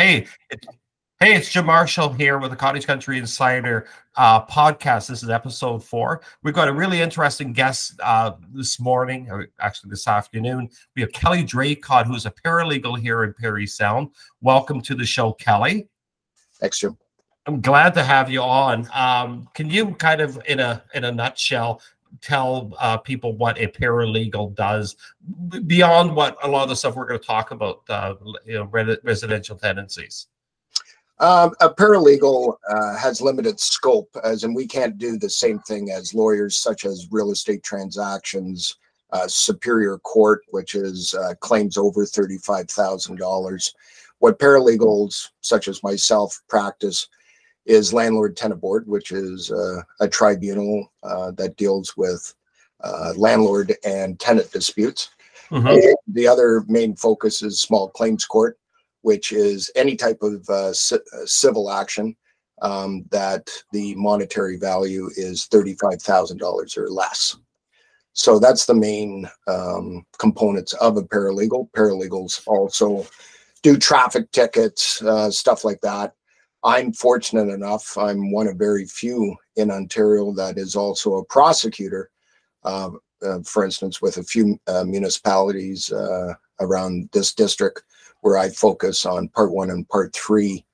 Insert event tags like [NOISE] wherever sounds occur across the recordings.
Hey, it, hey, it's Jim Marshall here with the Cottage Country Insider uh, podcast. This is episode four. We've got a really interesting guest uh, this morning, or actually this afternoon. We have Kelly Draycott, who's a paralegal here in Parry Sound. Welcome to the show, Kelly. Thanks, Jim. I'm glad to have you on. Um, can you kind of, in a in a nutshell, tell uh, people what a paralegal does beyond what a lot of the stuff we're going to talk about, uh, you know, residential tenancies? Um, a paralegal uh, has limited scope, as in we can't do the same thing as lawyers, such as real estate transactions, uh, superior court, which is uh, claims over thirty-five thousand dollars. What paralegals, such as myself, practice is landlord tenant board, which is uh, a tribunal uh, that deals with uh, landlord and tenant disputes. Mm-hmm. And the other main focus is small claims court, which is any type of uh, c- uh, civil action um, that the monetary value is $35,000 or less. So that's the main um, components of a paralegal. Paralegals also do traffic tickets, uh, stuff like that. I'm fortunate enough, I'm one of very few in Ontario that is also a prosecutor. Uh, uh, for instance, with a few uh, municipalities uh, around this district where I focus on part one and part three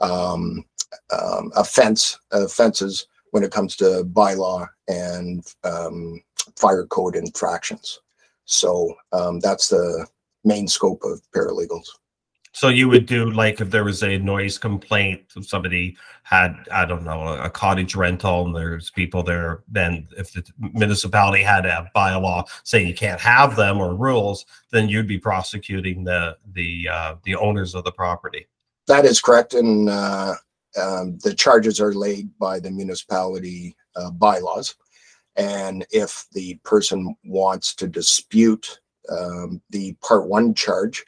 um, um, offense offenses when it comes to bylaw and um, fire code infractions. So um, that's the main scope of paralegals. So you would do like if there was a noise complaint, if somebody had, I don't know, a cottage rental and there's people there, then if the municipality had a bylaw saying you can't have them or rules, then you'd be prosecuting the the uh, the owners of the property. That is correct, and uh, um, the charges are laid by the municipality uh, bylaws. And if the person wants to dispute um, the part one charge,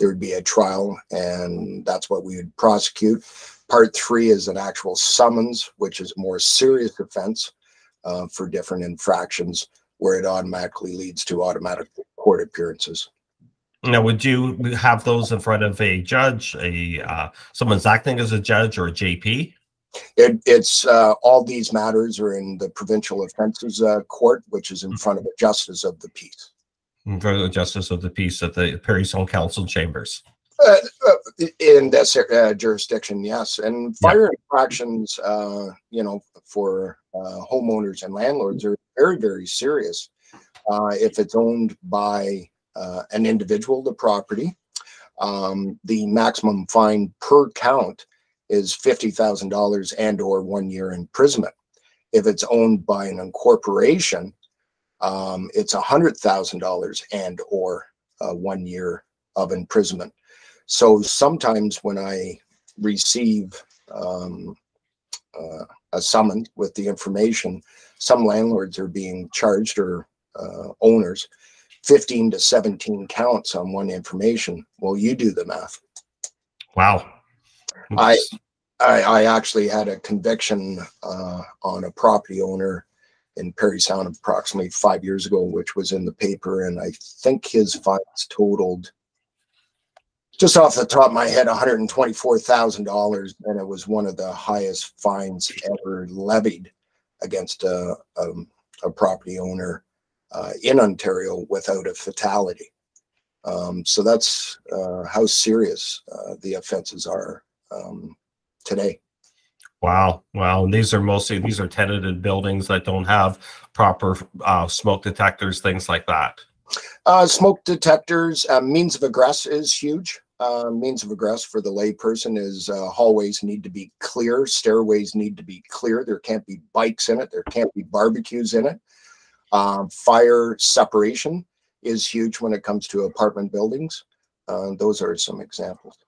there would be a trial, and that's what we would prosecute. Part three is an actual summons, which is a more serious offense uh, for different infractions, where it automatically leads to automatic court appearances. Now, would you have those in front of a judge, a uh, someone's acting as a judge, or a JP? It, it's uh, all these matters are in the provincial offences uh, court, which is in mm-hmm. front of a justice of the peace for the justice of the peace at the Parry Sound Council chambers. Uh, uh, in this uh, jurisdiction, yes, and fire yeah. infractions, uh, you know, for uh, homeowners and landlords are very, very serious. Uh, if it's owned by an individual, the property, um, the maximum fine per count is fifty thousand dollars and/or one year imprisonment. If it's owned by an incorporation, um, it's a hundred thousand dollars and or uh, one year of imprisonment. So sometimes when I receive um, uh, a summons with the information, some landlords are being charged or uh, owners 15 to 17 counts on one information. Well, you do the math. Wow. I, I, I actually had a conviction uh, on a property owner in Parry Sound approximately five years ago, which was in the paper. And I think his fines totaled just off the top of my head, $124,000. And it was one of the highest fines ever levied against a, a, a property owner uh, in Ontario without a fatality. Um, so that's uh, how serious uh, the offenses are um, today. Wow, wow! And these are mostly these are tenanted buildings that don't have proper uh, smoke detectors, things like that. Uh, smoke detectors, uh, means of egress is huge. Uh, means of egress for the layperson is uh, hallways need to be clear, stairways need to be clear. There can't be bikes in it. There can't be barbecues in it. Um, fire separation is huge when it comes to apartment buildings. Uh, those are some examples.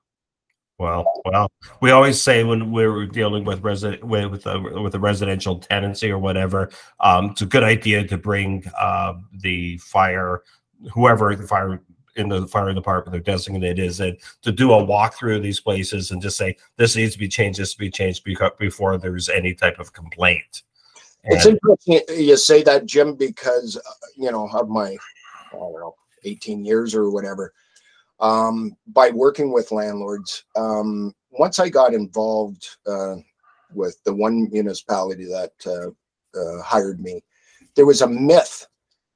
Well, well, we always say when we're dealing with resident with with a, with a residential tenancy or whatever, um, it's a good idea to bring uh, the fire, whoever the fire in the fire department they're designated is, and to do a walkthrough of these places and just say this needs to be changed, this to be changed before there's any type of complaint. And it's interesting you say that, Jim, because uh, you know of my I don't know 18 years or whatever Um, by working with landlords, um, once I got involved uh, with the one municipality that uh, uh, hired me, there was a myth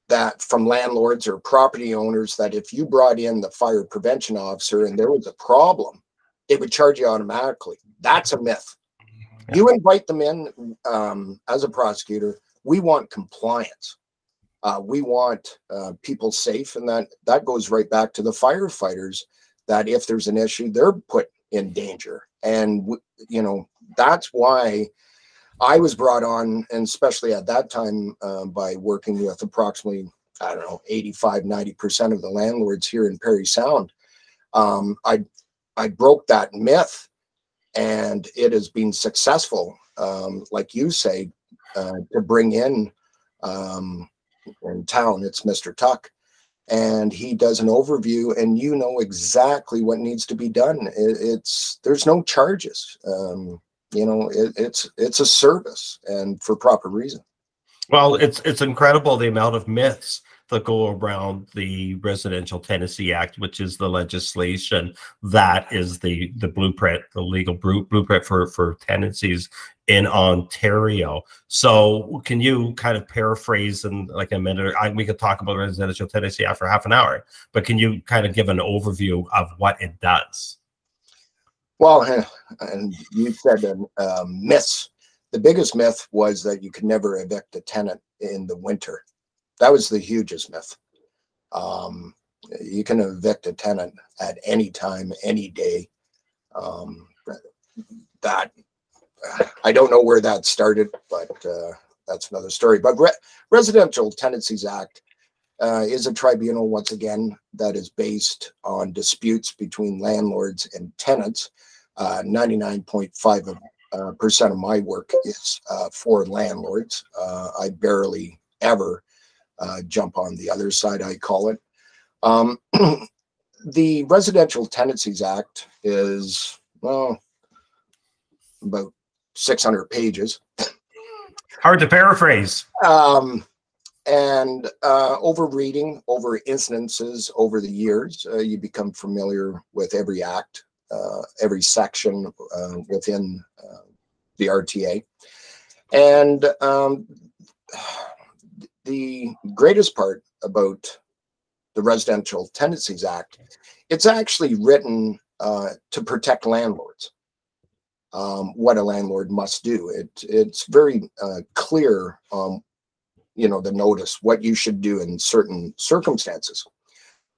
that from landlords or property owners that if you brought in the fire prevention officer and there was a problem, they would charge you automatically. That's a myth. You invite them in um, as a prosecutor. We want compliance. Uh, we want uh, people safe, and that that goes right back to the firefighters. That if there's an issue, they're put in danger, and you know that's why I was brought on, and especially at that time, uh, by working with approximately, I don't know, 85, 90% of the landlords here in Parry Sound. Um, I, I broke that myth and it has been successful, um, like you say, uh, to bring in um, in town, it's Mr. Tuck. And he does an overview, and you know exactly what needs to be done. It, it's there's no charges. Um, you know it, it's it's a service and for proper reason well it's it's incredible the amount of myths that go around the residential tenancy act which is the legislation that is the the blueprint the legal blueprint for for tenancies in ontario so can you kind of paraphrase in like a minute I, we could talk about residential tenancy act for half an hour but can you kind of give an overview of what it does well, and you said um, myths. The biggest myth was that you could never evict a tenant in the winter. That was the hugest myth. Um, you can evict a tenant at any time, any day. Um, that I don't know where that started, but uh, that's another story. But Re- Residential Tenancies Act uh, is a tribunal once again that is based on disputes between landlords and tenants. 99.5 uh, uh, percent of my work is uh, for landlords. Uh, I barely ever uh, jump on the other side, I call it. Um, [CLEARS THROAT] the Residential Tenancies Act is, well, about 600 pages. Hard to paraphrase. Um, and uh, over reading, over instances over the years, uh, you become familiar with every act uh, every section uh, within uh, the RTA. And um, the greatest part about the Residential Tenancies Act, it's actually written uh, to protect landlords. Um, what a landlord must do. It, it's very uh, clear, um, you know, the notice what you should do in certain circumstances.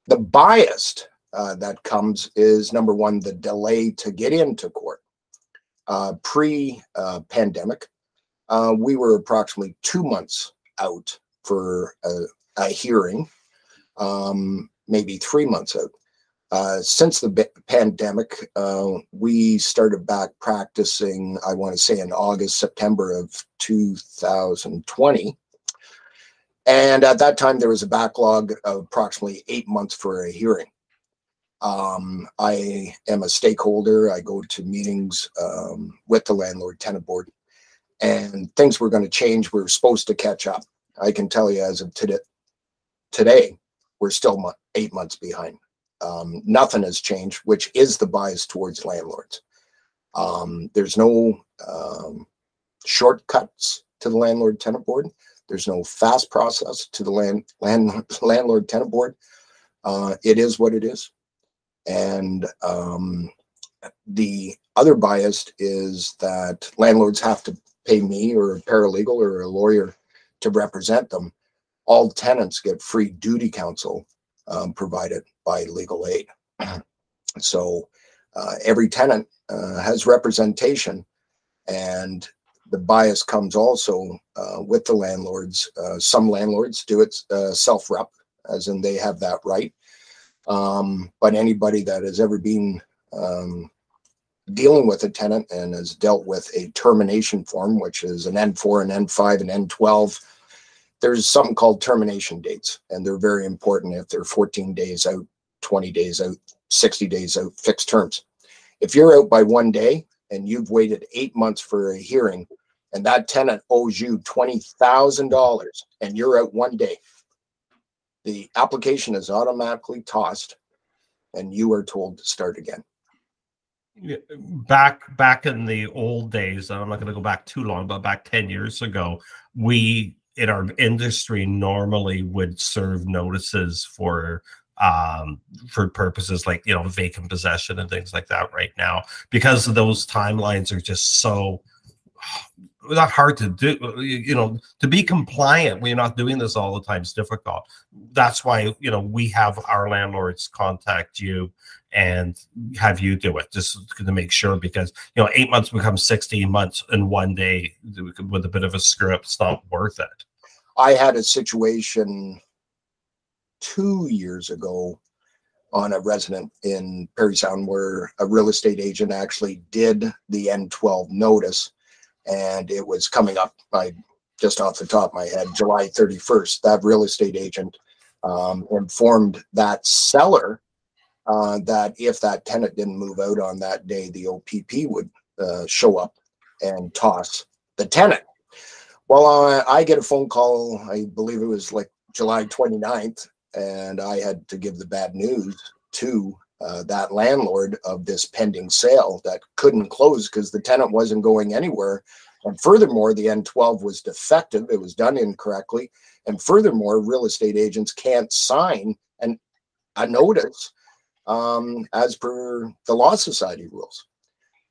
The biased uh, that comes is number one, the delay to get into court. Uh, Pre pandemic, uh, we were approximately two months out for a, a hearing, um, maybe three months out. Uh, since the pandemic, uh, we started back practicing, I want to say in August, September of 2020. And at that time, there was a backlog of approximately eight months for a hearing. Um, I am a stakeholder. I go to meetings um, with the landlord tenant board, and things were going to change. We are supposed to catch up. I can tell you as of today, today we're still eight months behind. Um, nothing has changed, which is the bias towards landlords. Um, there's no um, shortcuts to the landlord tenant board. There's no fast process to the land, land landlord tenant board. Uh, it is what it is. And um, the other bias is that landlords have to pay me or a paralegal or a lawyer to represent them. All tenants get free duty counsel um, provided by legal aid. [CLEARS THROAT] so uh, every tenant uh, has representation, and the bias comes also uh, with the landlords. Uh, some landlords do it uh, self rep, as in they have that right. Um, but anybody that has ever been um, dealing with a tenant and has dealt with a termination form, which is an N4, an N5, an N12, there's something called termination dates, and they're very important if they're 14 days out, 20 days out, 60 days out, fixed terms. If you're out by one day and you've waited eight months for a hearing, and that tenant owes you $20,000 and you're out one day, the application is automatically tossed and you are told to start again. Back back in the old days, I'm not going to go back too long, but back 10 years ago, we in our industry normally would serve notices for um, for purposes like you know vacant possession and things like that right now because those timelines are just so [SIGHS] not hard to do you know to be compliant we're not doing this all the time is difficult. That's why you know we have our landlords contact you and have you do it just to make sure because you know eight months becomes 16 months in one day with a bit of a script it's not worth it. I had a situation two years ago on a resident in Parry Sound where a real estate agent actually did the N12 notice and it was coming up by just off the top of my head July 31st that real estate agent um, informed that seller uh, that if that tenant didn't move out on that day the OPP would uh, show up and toss the tenant well uh, I get a phone call I believe it was like July 29th and I had to give the bad news to uh, that landlord of this pending sale that couldn't close because the tenant wasn't going anywhere. And furthermore, the N12 was defective, it was done incorrectly. And furthermore, real estate agents can't sign an, a notice um, as per the Law Society rules.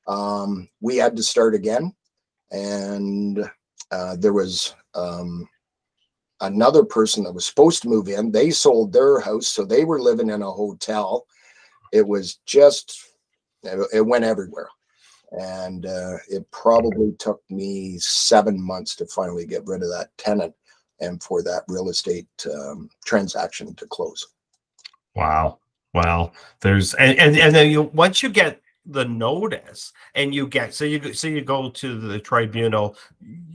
Um, we had to start again, and uh, there was um, another person that was supposed to move in. They sold their house, so they were living in a hotel. It was just, it, went everywhere. And uh, it probably took me seven months to finally get rid of that tenant and for that real estate um, transaction to close. Wow. Wow. There's, and, and, and then you, once you get the notice and you get so you so you go to the tribunal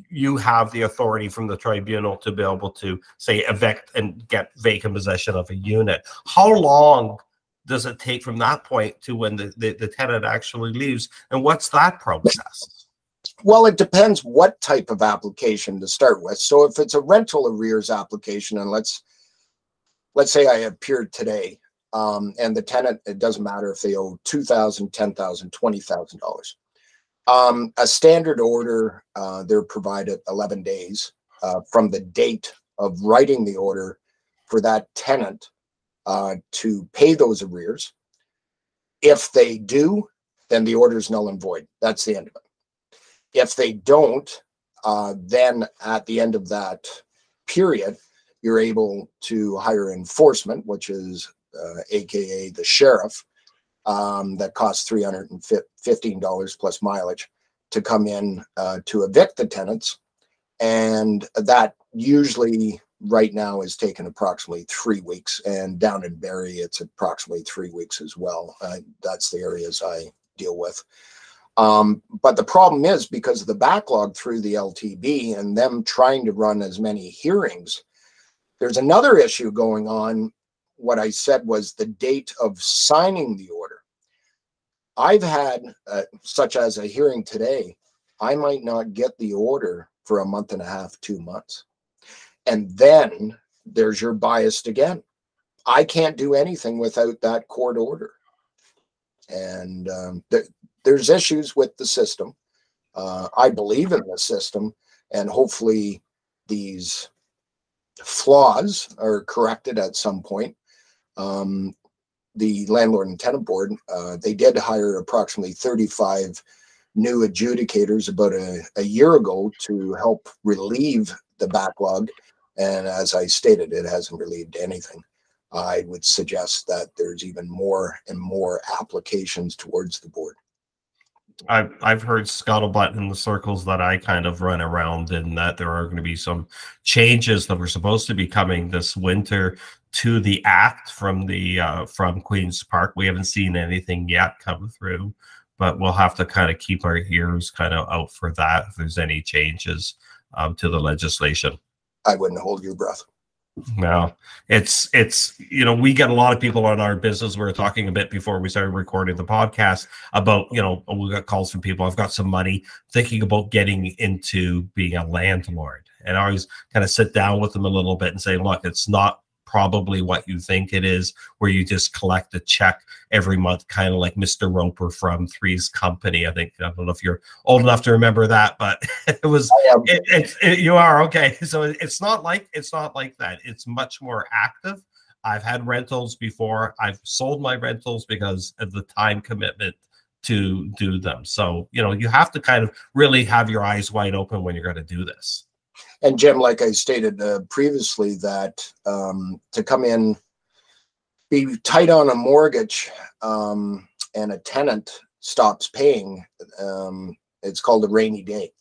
you have the authority from the tribunal to be able to say evict and get vacant possession of a unit how long does it take from that point to when the, the, the tenant actually leaves and what's that process well it depends what type of application to start with so if it's a rental arrears application and let's let's say i appeared today um, and the tenant, it doesn't matter if they owe $2,000, $10,000, $20,000. Um, a standard order, uh, they're provided 11 days uh, from the date of writing the order for that tenant uh, to pay those arrears. If they do, then the order is null and void. That's the end of it. If they don't, uh, then at the end of that period, you're able to hire enforcement, which is aka the sheriff, um, that costs $315 plus mileage to come in uh, to evict the tenants. And that usually right now is taken approximately three weeks. And down in Barrie, it's approximately three weeks as well. Uh, that's the areas I deal with. Um, but the problem is because of the backlog through the LTB and them trying to run as many hearings, there's another issue going on what I said was the date of signing the order. I've had, uh, such as a hearing today, I might not get the order for a month and a half, two months. And then there's your biased again. I can't do anything without that court order. And um, th- there's issues with the system. Uh, I believe in the system, and hopefully these flaws are corrected at some point um, the landlord and tenant board, uh, they did hire approximately 35 new adjudicators about a, a year ago to help relieve the backlog. And as I stated, it hasn't relieved anything. I would suggest that there's even more and more applications towards the board. I've I've heard scuttlebutt in the circles that I kind of run around in that there are going to be some changes that were supposed to be coming this winter to the act from the uh, from Queens Park. We haven't seen anything yet come through, but we'll have to kind of keep our ears kind of out for that if there's any changes um, to the legislation. I wouldn't hold your breath. No, it's it's you know we get a lot of people on our business. We were talking a bit before we started recording the podcast about you know oh, we got calls from people. I've got some money thinking about getting into being a landlord, and I always kind of sit down with them a little bit and say, look, it's not probably what you think it is, where you just collect a check every month, kind of like Mr. Roper from Three's Company. I think I don't know if you're old enough to remember that, but [LAUGHS] it was. It, it, it, you are okay. [LAUGHS] So it's not like it's not like that. It's much more active. I've had rentals before. I've sold my rentals because of the time commitment to do them. So, you know, you have to kind of really have your eyes wide open when you're going to do this. And Jim, like I stated uh, previously, that um, to come in, be tight on a mortgage, um, and a tenant stops paying, um, it's called a rainy day.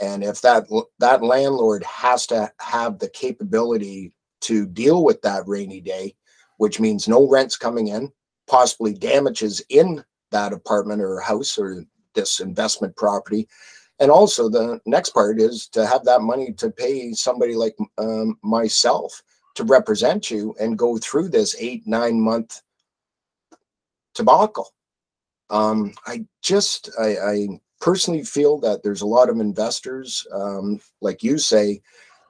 And if that that landlord has to have the capability to deal with that rainy day, which means no rents coming in, possibly damages in that apartment or house or this investment property, and also the next part is to have that money to pay somebody like um, myself to represent you and go through this eight nine month debacle. Um, i just I, I, personally feel that there's a lot of investors um, like you say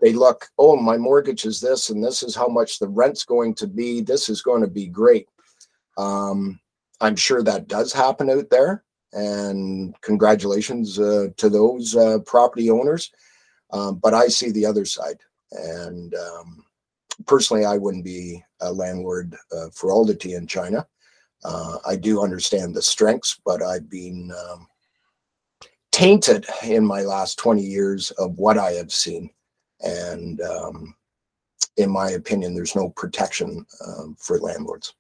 they look oh my mortgage is this and this is how much the rent's going to be. This is going to be great. Um, i'm sure that does happen out there and congratulations uh, to those uh, property owners. Um, but I see the other side, and um, personally, I wouldn't be a landlord uh, for Aldity in China. Uh, I do understand the strengths, but I've been um, tainted in my last 20 years of what I have seen. And um, in my opinion, there's no protection um, for landlords.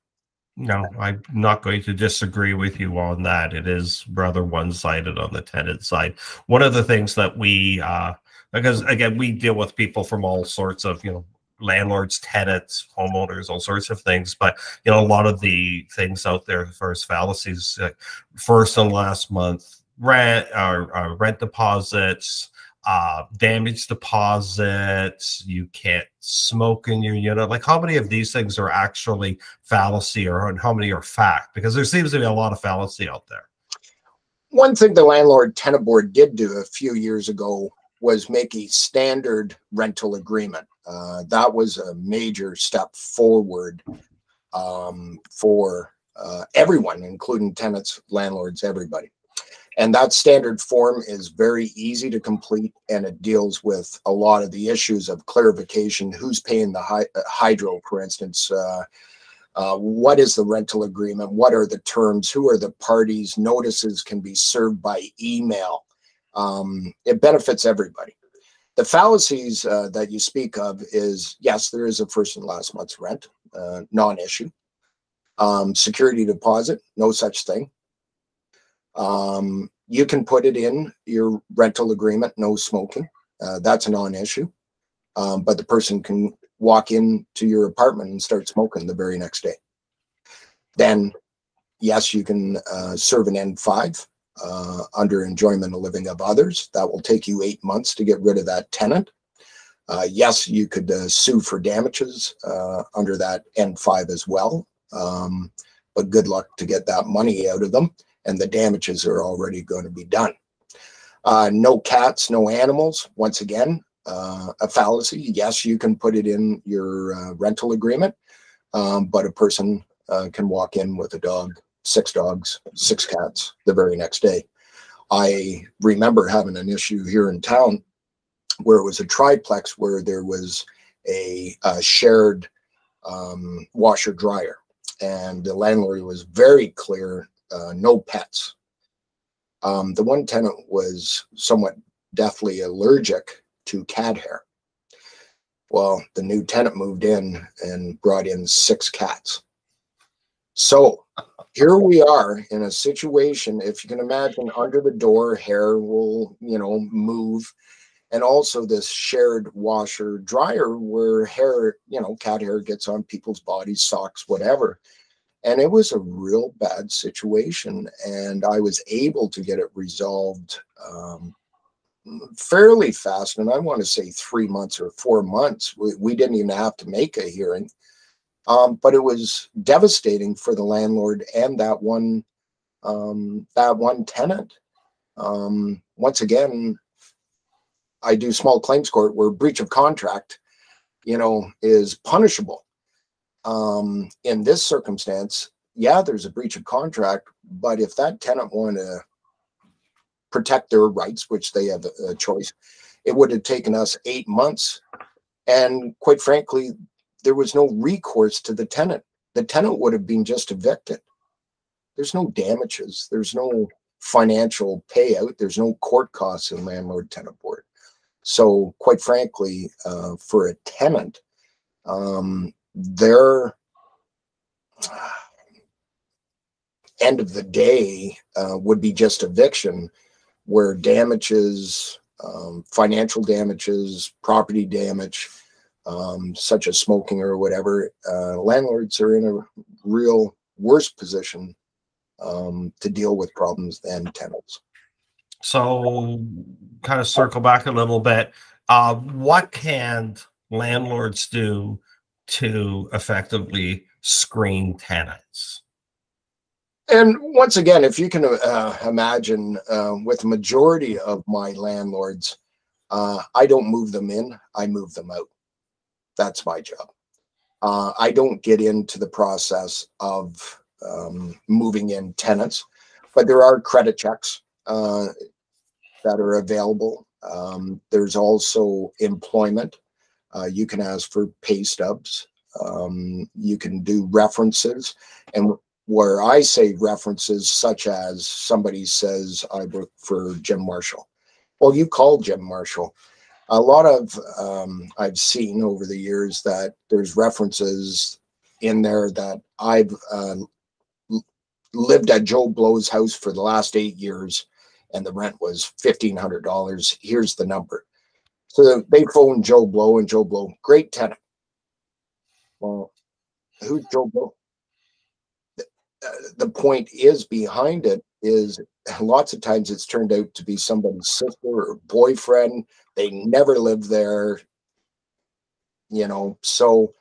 No, I'm not going to disagree with you on that. It is rather one sided on the tenant side. One of the things that we, uh, because again, we deal with people from all sorts of, you know, landlords, tenants, homeowners, all sorts of things. But you know, a lot of the things out there as fallacies, uh, first and last month rent or uh, rent deposits, uh, damage deposits, you can't smoke in your unit. Like, how many of these things are actually fallacy or how many are fact? Because there seems to be a lot of fallacy out there. One thing the landlord tenant board did do a few years ago was make a standard rental agreement. Uh, that was a major step forward um, for uh, everyone, including tenants, landlords, everybody. And that standard form is very easy to complete and it deals with a lot of the issues of clarification who's paying the uh, hydro, for instance. Uh, uh, what is the rental agreement? What are the terms? Who are the parties? Notices can be served by email. Um, it benefits everybody. The fallacies uh, that you speak of is yes, there is a first and last month's rent, uh, non issue. Um, security deposit, no such thing. Um, you can put it in your rental agreement, no smoking. Uh, that's a non-issue. Um, but the person can walk into your apartment and start smoking the very next day. Then, yes, you can uh, serve an N5 uh, under enjoyment of living of others. That will take you eight months to get rid of that tenant. Uh, yes, you could uh, sue for damages uh, under that N5 as well. Um, but good luck to get that money out of them and the damages are already going to be done. Uh, no cats, no animals. Once again, uh, a fallacy. Yes, you can put it in your uh, rental agreement, um, but a person uh, can walk in with a dog, six dogs, six cats the very next day. I remember having an issue here in town where it was a triplex where there was a, a shared um, washer dryer. And the landlord was very clear uh, no pets. Um, the one tenant was somewhat deathly allergic to cat hair. Well, the new tenant moved in and brought in six cats. So here we are in a situation, if you can imagine, under the door, hair will, you know, move. And also this shared washer dryer where hair, you know, cat hair gets on people's bodies, socks, whatever and it was a real bad situation and i was able to get it resolved um, fairly fast and i want to say three months or four months. We, we didn't even have to make a hearing um, but it was devastating for the landlord and that one um, that one tenant. Um, once again i do small claims court where breach of contract you know is punishable um, in this circumstance, yeah, there's a breach of contract, but if that tenant wanted to protect their rights, which they have a, choice, it would have taken us eight months. And quite frankly, there was no recourse to the tenant. The tenant would have been just evicted. There's no damages. There's no financial payout. There's no court costs in landlord tenant board. So, quite frankly, uh, for a tenant, um, their end of the day uh, would be just eviction, where damages, um, financial damages, property damage, um, such as smoking or whatever, uh, landlords are in a real worse position um, to deal with problems than tenants. So, kind of circle back a little bit. Uh, what can landlords do to effectively screen tenants? And once again, if you can uh, imagine, uh, with the majority of my landlords, uh, I don't move them in, I move them out. That's my job. Uh, I don't get into the process of um, moving in tenants, but there are credit checks uh, that are available. Um, there's also employment. Uh, you can ask for pay stubs. Um, you can do references. And where I say references, such as somebody says, I work for Jim Marshall. Well, you call Jim Marshall. A lot of um, I've seen over the years that there's references in there that I've uh, lived at Joe Blow's house for the last eight years, and the rent was fifteen hundred dollars. Here's the number. So they phoned Joe Blow, and Joe Blow, great tenant. Well, who's Joe Blow? the point is behind it is lots of times it's turned out to be somebody's sister or boyfriend. They never lived there, you know. So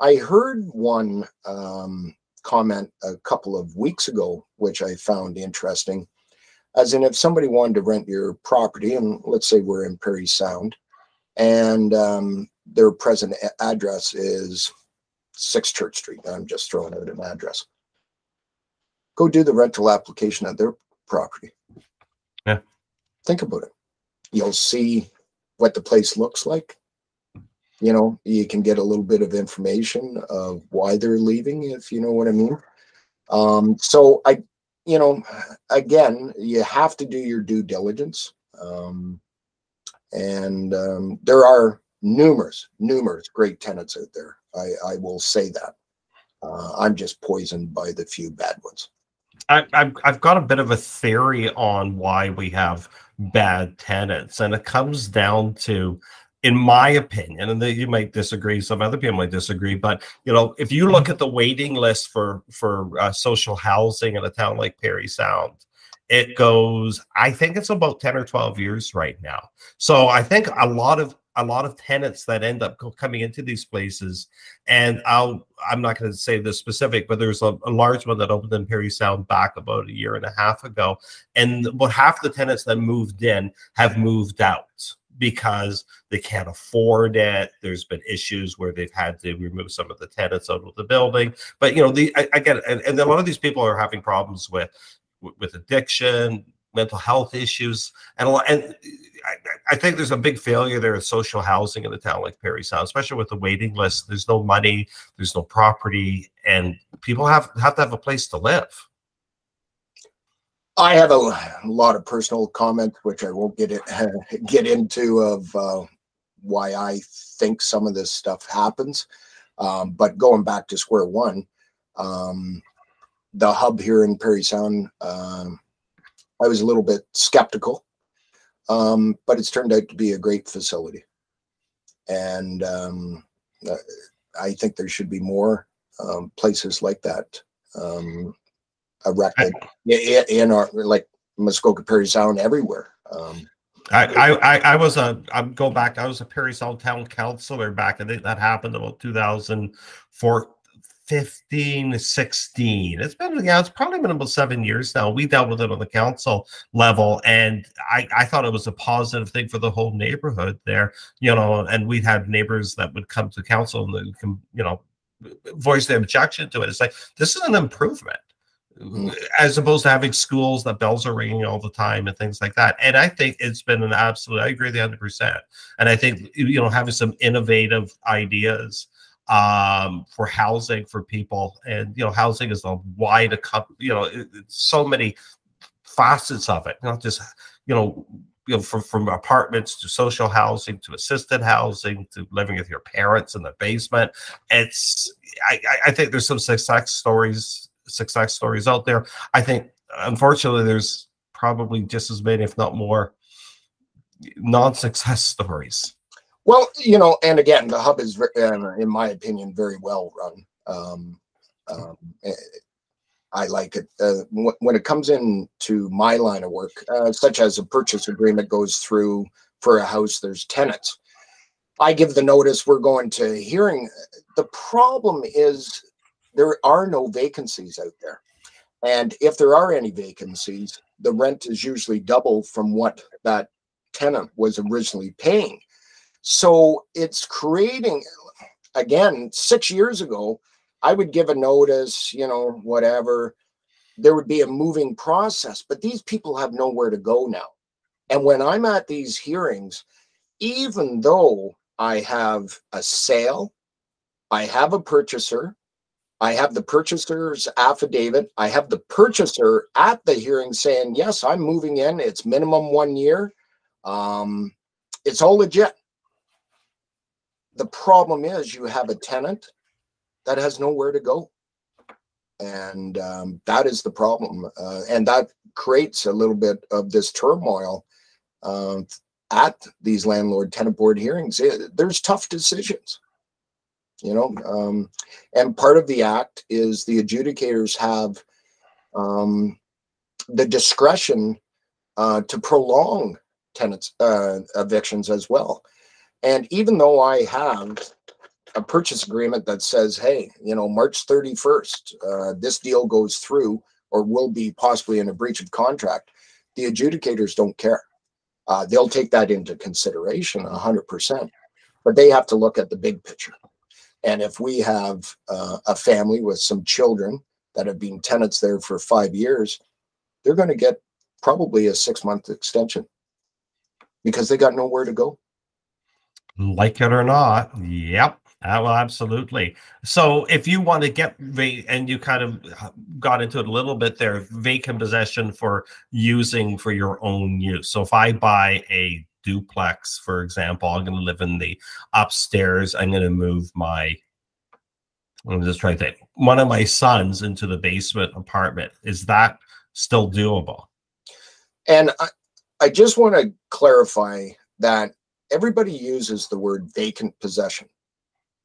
I heard one um, comment a couple of weeks ago, which I found interesting. As in, if somebody wanted to rent your property, and let's say we're in Parry Sound, and um, their present address is Six Church Street. I'm just throwing out an address go do the rental application at their property. Yeah. Think about it. You'll see what the place looks like. You know, you can get a little bit of information of why they're leaving, if you know what I mean. Um, so I, you know, again, you have to do your due diligence. Um, and um, there are numerous, numerous great tenants out there. I, I will say that. Uh, I'm just poisoned by the few bad ones. I, I've, I've got a bit of a theory on why we have bad tenants, and it comes down to, in my opinion, and you might disagree, some other people might disagree, but you know, if you look at the waiting list for for uh, social housing in a town like Parry Sound, it goes, I think it's about ten or twelve years right now. So I think a lot of a lot of tenants that end up coming into these places and i'll i'm not going to say the specific but there's a, a, large one that opened in Parry Sound back about a year and a half ago and about half the tenants that moved in have moved out because they can't afford it there's been issues where they've had to remove some of the tenants out of the building but you know the i, it and, and a lot of these people are having problems with with addiction mental health issues, and a lot. And I, I, think there's a big failure there in social housing in a town like Parry Sound, especially with the waiting list. There's no money, there's no property, and people have have to have a place to live. I have a lot of personal comments, which I won't get it, [LAUGHS] get into of uh, why I think some of this stuff happens. Um, but going back to square one, um, the hub here in Parry Sound um, I was a little bit skeptical, um, but it's turned out to be a great facility. And um, uh, I think there should be more um, places like that um, erected in, in our, like Muskoka Parry Sound everywhere. Um, I, I, I was a I'm go back. I was a Parry Sound town councilor back. I think that happened about 2004, 15, 16. It's been, yeah, it's probably been about seven years now. We dealt with it on the council level, and I, I thought it was a positive thing for the whole neighborhood there, you know. And we had neighbors that would come to council and they can, you know, voice their objection to it. It's like this is an improvement. Mm. As opposed to having schools that bells are ringing all the time and things like that, and I think it's been an absolute. I agree, the hundred percent. And I think you know having some innovative ideas um, for housing for people. And you know, housing is a wide, you know, it, so many facets of it. Not just you know, you know, from from apartments to social housing to assisted housing to living with your parents in the basement. It's I, I think there's some success stories success stories out there. I think unfortunately there's probably just as many, if not more, non-success stories. Well, you know, and again, the hub is, in my opinion, very well run. Um, um, eh, I like it. Uh, when it comes in to my line of work, uh, such as a purchase agreement goes through for a house, there's tenants. I give the notice, we're going to hearing. The problem is there are no vacancies out there. And if there are any vacancies, the rent is usually double from what that tenant was originally paying. So it's creating, again, six years ago, I would give a notice, you know, whatever. There would be a moving process, but these people have nowhere to go now. And when I'm at these hearings, even though I have a sale, I have a purchaser, I have the purchaser's affidavit, I have the purchaser at the hearing saying, yes, I'm moving in, it's minimum one year. Um, it's all legit. The problem is you have a tenant that has nowhere to go. And um, that is the problem. Uh, and that creates a little bit of this turmoil uh, at these landlord tenant board hearings. It, there's tough decisions, you know. Um, and part of the act is the adjudicators have um, the discretion uh, to prolong tenants uh, evictions as well. And even though I have a purchase agreement that says, hey, you know, March 31st, uh, this deal goes through or will be possibly in a breach of contract, the adjudicators don't care. Uh, they'll take that into consideration 100%, but they have to look at the big picture. And if we have uh, a family with some children that have been tenants there for five years, they're going to get probably a six month extension because they got nowhere to go like it or not. Yep. Uh, well, absolutely. So, if you want to get and you kind of got into it a little bit there, vacant possession for using for your own use. So, if I buy a duplex, for example, I'm going to live in the upstairs. I'm going to move my. I'm just trying to think. One of my sons into the basement apartment. Is that still doable? And I, I just want to clarify that everybody uses the word vacant possession.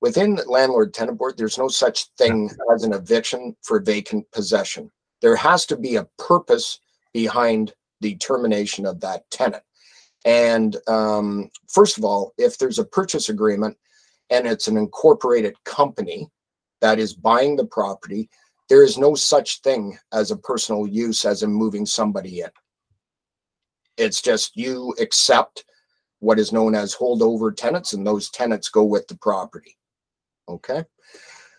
Within the landlord tenant board, there's no such thing as an eviction for vacant possession. There has to be a purpose behind the termination of that tenant. And um, first of all, if there's a purchase agreement and it's an incorporated company that is buying the property, there is no such thing as a personal use as in moving somebody in. It's just you accept what is known as holdover tenants, and those tenants go with the property. Okay.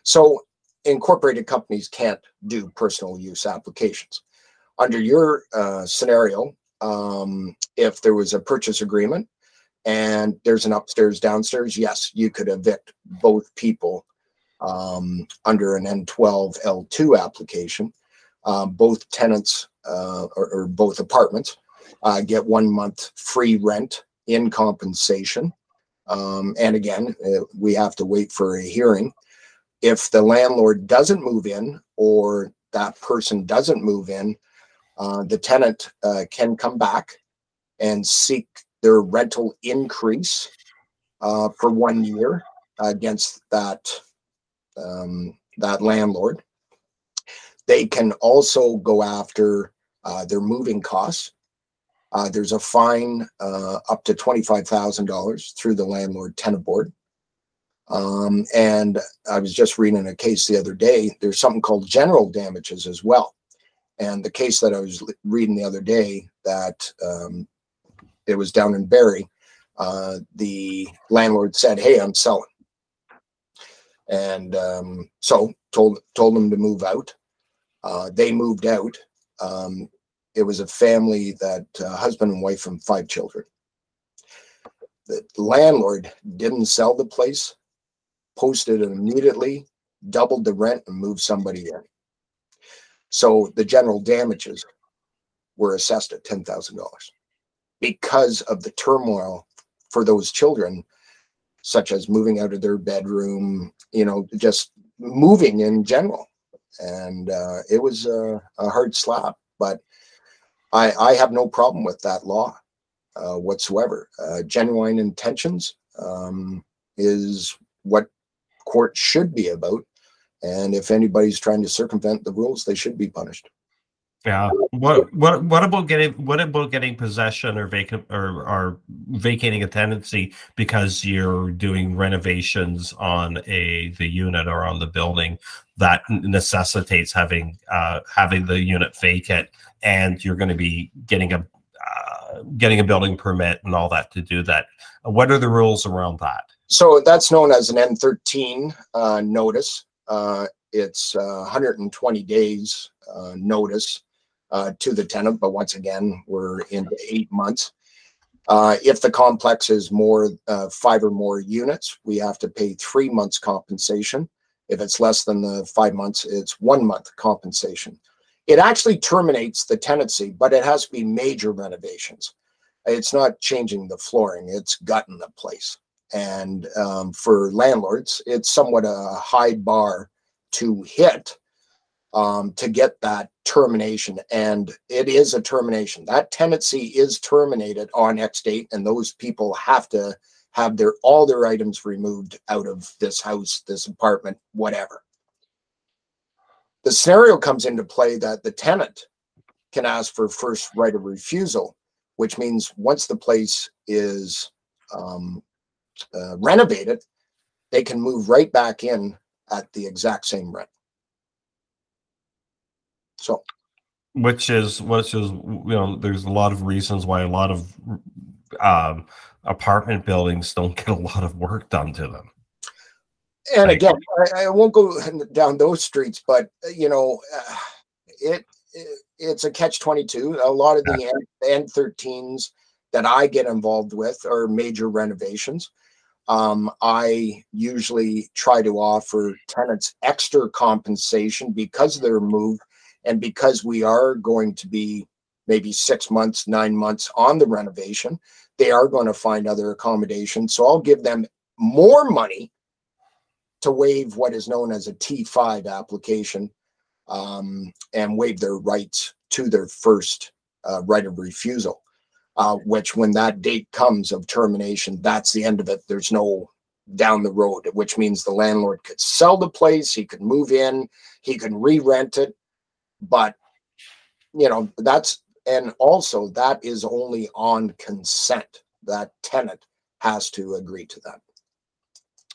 So incorporated companies can't do personal use applications. Under your uh, scenario, um, if there was a purchase agreement and there's an upstairs downstairs, yes, you could evict both people um, under an N12 L2 application. Um, both tenants uh, or, or, both apartments uh, get one month free rent in compensation. Um, and again, uh, we have to wait for a hearing. If the landlord doesn't move in or that person doesn't move in, uh, the tenant uh, can come back and seek their rental increase uh, for one year against that um, that landlord. They can also go after uh, their moving costs. Uh, there's a fine uh, up to $25,000 through the landlord tenant board. Um, and I was just reading a case the other day. There's something called general damages as well. And the case that I was reading the other day that um, it was down in Barrie, uh, the landlord said, Hey, I'm selling. And um, so told told them to move out. Uh, they moved out. Um, it was a family that uh, husband and wife and five children. The landlord didn't sell the place, posted it immediately, doubled the rent, and moved somebody in. So the general damages were assessed at ten thousand dollars because of the turmoil for those children, such as moving out of their bedroom, you know, just moving in general. And uh, it was a, a, hard slap, but I, I have no problem with that law uh, whatsoever. Uh, genuine intentions um, is what court should be about. And if anybody's trying to circumvent the rules, they should be punished. Yeah. What what what about getting what about getting possession or vacant or or vacating a tenancy because you're doing renovations on a the unit or on the building that necessitates having uh having the unit vacant and you're going to be getting a uh, getting a building permit and all that to do that. What are the rules around that? So that's known as an N13 uh, notice. Uh, it's uh, 120 days uh, notice uh, to the tenant, but once again, we're into eight months. Uh, if the complex is more uh, five or more units, we have to pay three months compensation. If it's less than the five months, it's one month compensation. It actually terminates the tenancy, but it has to be major renovations. It's not changing the flooring, it's gutting the place. And um, for landlords, it's somewhat a high bar to hit um, to get that termination. And it is a termination. That tenancy is terminated on X date, and those people have to have their all their items removed out of this house, this apartment, whatever. The scenario comes into play that the tenant can ask for first right of refusal, which means once the place is um, uh, renovated, they can move right back in at the exact same rent. So, which is which is you know, there's a lot of reasons why a lot of um, apartment buildings don't get a lot of work done to them. And again, I, I, won't go down those streets, but you know, uh, it, it, it's a catch twenty two. A lot of the N thirteens that I get involved with are major renovations. Um, I usually try to offer tenants extra compensation because of their move and because we are going to be maybe six months, nine months on the renovation, they are going to find other accommodations. So I'll give them more money to waive what is known as a T5 application um, and waive their rights to their first uh, right of refusal, uh, which when that date comes of termination, that's the end of it. There's no down the road, which means the landlord could sell the place, he could move in, he could re-rent it, but you know that's and also that is only on consent. That tenant has to agree to that.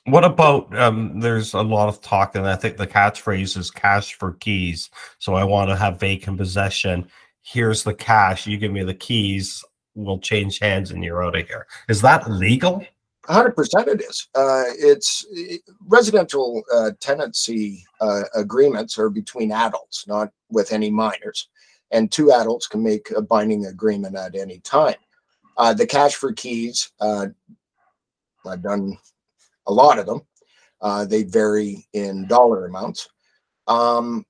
What about um there's a lot of talk and i think the catchphrase is cash for keys. So i want to have vacant possession. Here's the cash. You give me the keys. We'll change hands and you're out of here. Is that legal? 100% it is. Uh, it's it, residential uh, tenancy uh, agreements are between adults, not with any minors. And two adults can make a binding agreement at any time. Uh, the cash for keys, uh, I've done a lot of them. Uh, they vary in dollar amounts. Um,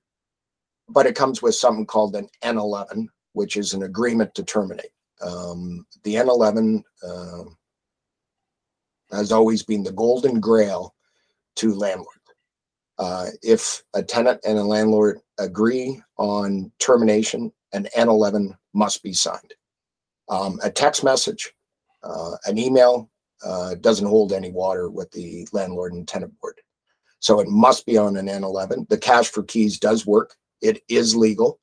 but it comes with something called an N11, which is an agreement to terminate. Um, the N11 has always been the golden grail to landlords. Uh, if a tenant and a landlord agree on termination, an N11 must be signed. Um, a text message, uh, an email uh, doesn't hold any water with the landlord and tenant board. So it must be on an N11. The cash for keys does work. It is legal.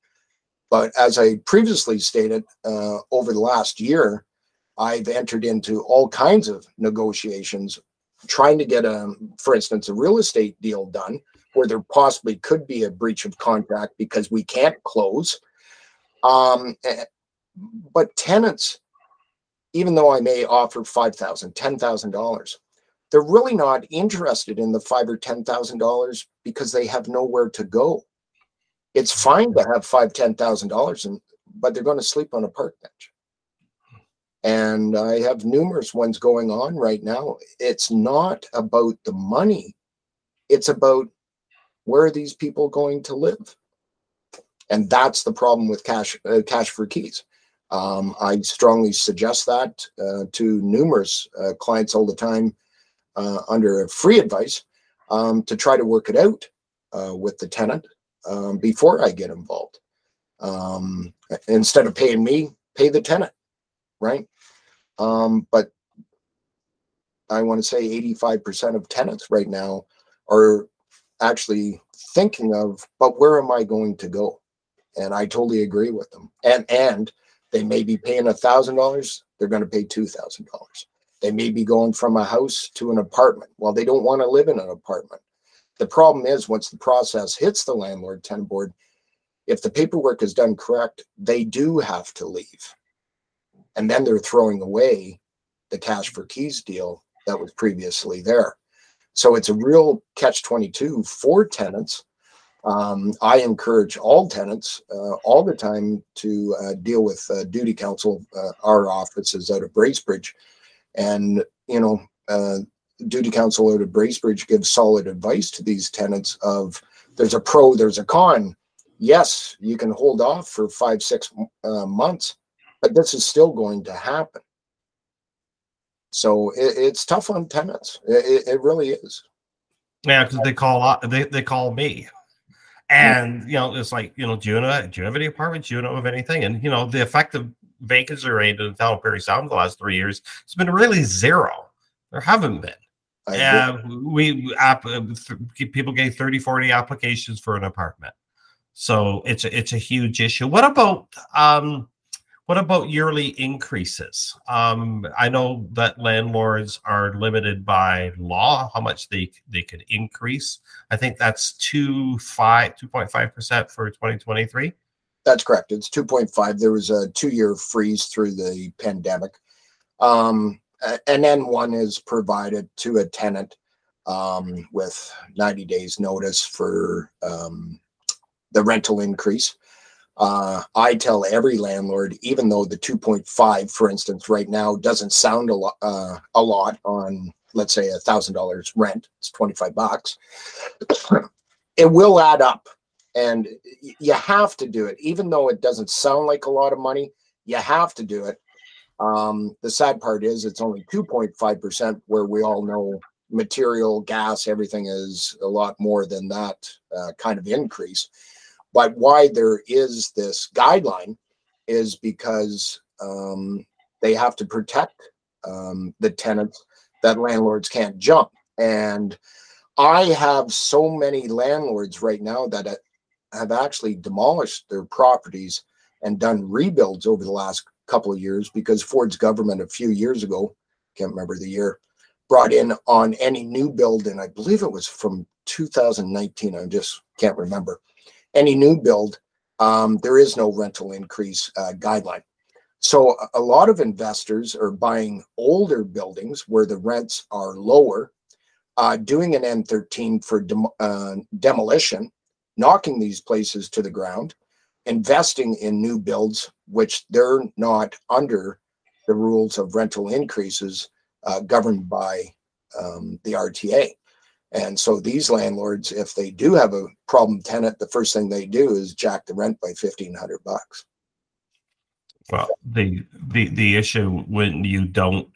But as I previously stated, uh, over the last year, I've entered into all kinds of negotiations trying to get a, for instance, a real estate deal done where there possibly could be a breach of contract because we can't close. Um, eh, but tenants, even though I may offer $5,000, $10,000, they're really not interested in the five or ten thousand dollars because they have nowhere to go. It's fine to have five, ten thousand dollars, and but they're going to sleep on a park bench. And I have numerous ones going on right now. It's not about the money; it's about where are these people going to live, and that's the problem with cash uh, cash for keys. Um, I strongly suggest that uh, to numerous uh, clients all the time uh, under free advice um, to try to work it out uh, with the tenant um, before I get involved. Um, instead of paying me, pay the tenant, right? Um, but I want to say 85% of tenants right now are actually thinking of, but where am I going to go? And I totally agree with them. And and they may be paying a thousand dollars, they're going to pay two thousand dollars. They may be going from a house to an apartment. Well, they don't want to live in an apartment. The problem is once the process hits the landlord tenant board, if the paperwork is done correct, they do have to leave. And then they're throwing away the cash for keys deal that was previously there. So it's a real catch 22 for tenants. Um, I encourage all tenants uh, all the time to uh, deal with uh, duty counsel. Uh, our office is out of Bracebridge, and you know, uh, duty counsel out of Bracebridge gives solid advice to these tenants of there's a pro, there's a con. Yes, you can hold off for five, six uh, months, but this is still going to happen. So it, it's tough on tenants. It, it really is. Yeah, because they call they they call me, and you know it's like you know do you know do you have any apartments? Do you know of anything? And you know the effective vacancy rate in the town of Parry Sound the last three years has been really zero. There haven't been. Yeah, we app, uh, people get 30, 40 applications for an apartment. So it's a, it's a huge issue. What about um, what about yearly increases? Um, I know that landlords are limited by law how much they they can increase. I think that's two five two point five percent for twenty twenty three. That's correct. It's 2.5. There was a two year freeze through the pandemic. Um, and then one is provided to a tenant um, with 90 days notice for um, the rental increase. Uh, I tell every landlord, even though the 2.5, for instance, right now doesn't sound a lot, uh, a lot on, let's say, a thousand dollars rent. It's 25 bucks. [COUGHS] it will add up and you have to do it even though it doesn't sound like a lot of money you have to do it um, the sad part is it's only 2.5% where we all know material gas everything is a lot more than that uh, kind of increase but why there is this guideline is because um, they have to protect um, the tenants that landlords can't jump and I have so many landlords right now that uh, have actually demolished their properties and done rebuilds over the last couple of years because Ford's government a few years ago, can't remember the year, brought in on any new build, and I believe it was from 2019. I just can't remember. Any new build, um, there is no rental increase uh, guideline. So a lot of investors are buying older buildings where the rents are lower, uh, doing an N13 for dem- uh, demolition, knocking these places to the ground, investing in new builds, which they're not under the rules of rental increases uh, governed by um, the RTA. And so these landlords, if they do have a problem tenant, the first thing they do is jack the rent by fifteen hundred bucks. Well, the the the issue when you don't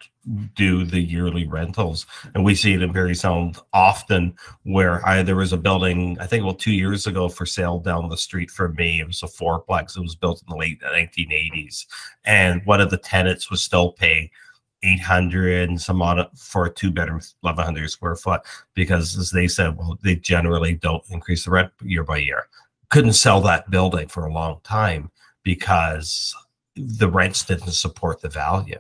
do the yearly rentals, and we see it in Parry Sound often, where I there was a building I think well two years ago for sale down the street from me. It was a fourplex. It was built in the late 1980s, and one of the tenants was still paying 800 and some odd for a two bedroom 1100 square foot because as they said well they generally don't increase the rent year by year couldn't sell that building for a long time because the rents didn't support the value.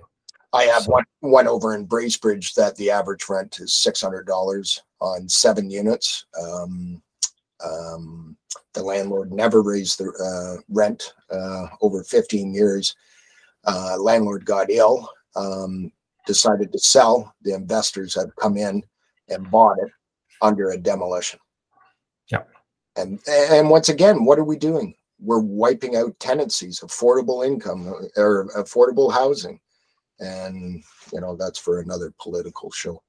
I have so. one one over in Bracebridge that the average rent is six hundred dollars on seven units. Um, um, the landlord never raised the uh, rent uh, over 15 years. Uh, landlord got ill. Um, decided to sell. The investors have come in and bought it under a demolition. Yeah. And and once again, what are we doing? We're wiping out tenancies, affordable income or affordable housing. And you know, that's for another political show.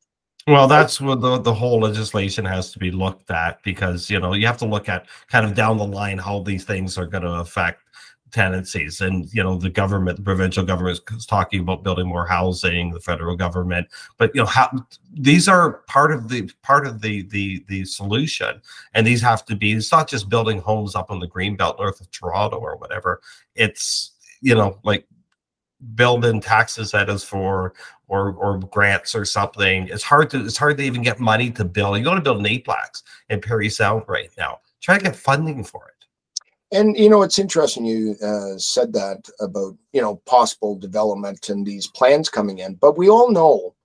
Well, that's what the, the whole legislation has to be looked at because you know you have to look at kind of down the line how these things are going to affect tenancies and you know the government the provincial government is talking about building more housing the federal government. But you know how these are part of the part of the the the solution. And these have to be it's not just building homes up on the green belt north of toronto or whatever. It's you know like building tax incentives for or or grants or something. It's hard to it's hard to even get money to build. You want to build an eightplex in parry sound right now. Try to get funding for it and you know, it's interesting you uh, said that about you know possible development and these plans coming in, but we all know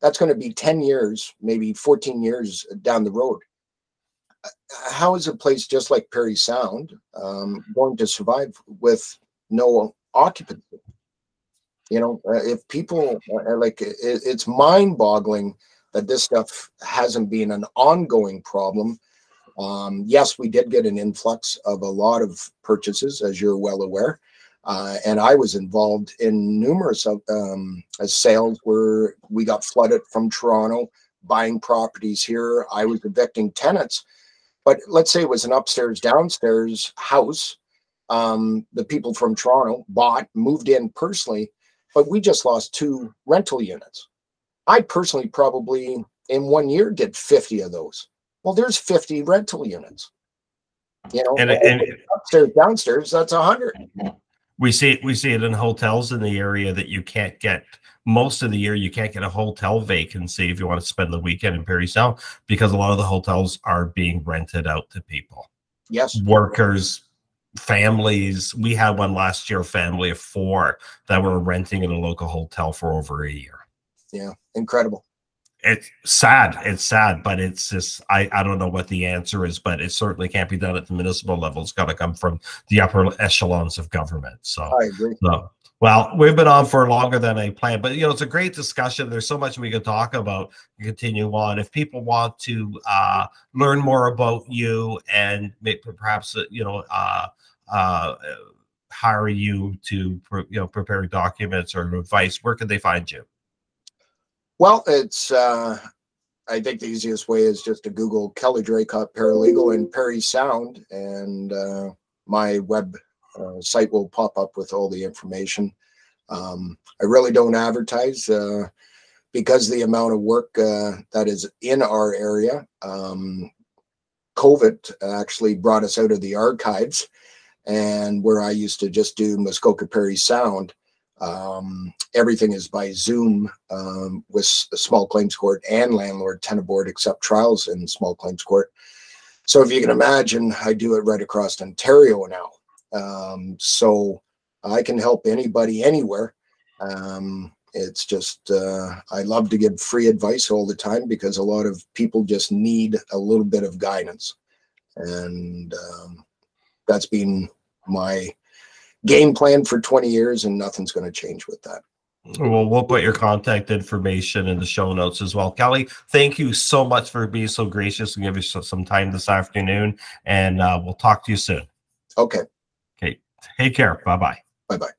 that's going to be ten years, maybe fourteen years down the road. Uh, how is a place just like Parry Sound um, going to survive with no occupancy? You know, uh, if people uh, like, it's mind-boggling that this stuff hasn't been an ongoing problem um, yes, we did get an influx of a lot of purchases, as you're well aware. Uh, and I was involved in numerous um, sales where we got flooded from Toronto, buying properties here. I was evicting tenants. But let's say it was an upstairs, downstairs house. Um, the people from Toronto bought, moved in personally, but we just lost two rental units. I personally probably in one year did 50 of those. Well, there's 50 rental units. You know, and, and upstairs, downstairs, that's a hundred. We see it, we see it in hotels in the area that you can't get most of the year you can't get a hotel vacancy if you want to spend the weekend in Parry Sound because a lot of the hotels are being rented out to people. Yes. Workers, families. We had one last year, family of four that were renting in a local hotel for over a year. Yeah, incredible it's sad it's sad but it's just i i don't know what the answer is but it certainly can't be done at the municipal level. It's got to come from the upper echelons of government so. I agree. So, well we've been on for longer than i planned but you know it's a great discussion. There's so much we could talk about. Continue on. If people want to uh, learn more about you and maybe perhaps uh, you know uh, uh, hire you to you know prepare documents or advice where can they find you well, it's uh, I think the easiest way is just to Google Kelly Draycott Paralegal in Parry Sound, and uh, my web uh, site will pop up with all the information. Um, I really don't advertise uh, because the amount of work uh, that is in our area. Um, COVID actually brought us out of the archives, and where I used to just do Muskoka Parry Sound. Um, everything is by Zoom um, with small claims court and landlord tenant board, except trials in small claims court. So if you can imagine, I do it right across Ontario now. Um, so I can help anybody anywhere. Um, it's just, uh, I love to give free advice all the time because a lot of people just need a little bit of guidance. And um, that's been my game plan for 20 years and nothing's going to change with that. Well, we'll put your contact information in the show notes as well. Kelly, thank you so much for being so gracious and giving us some time this afternoon. And uh, we'll talk to you soon. Okay. Okay. Take care. Bye bye. Bye bye.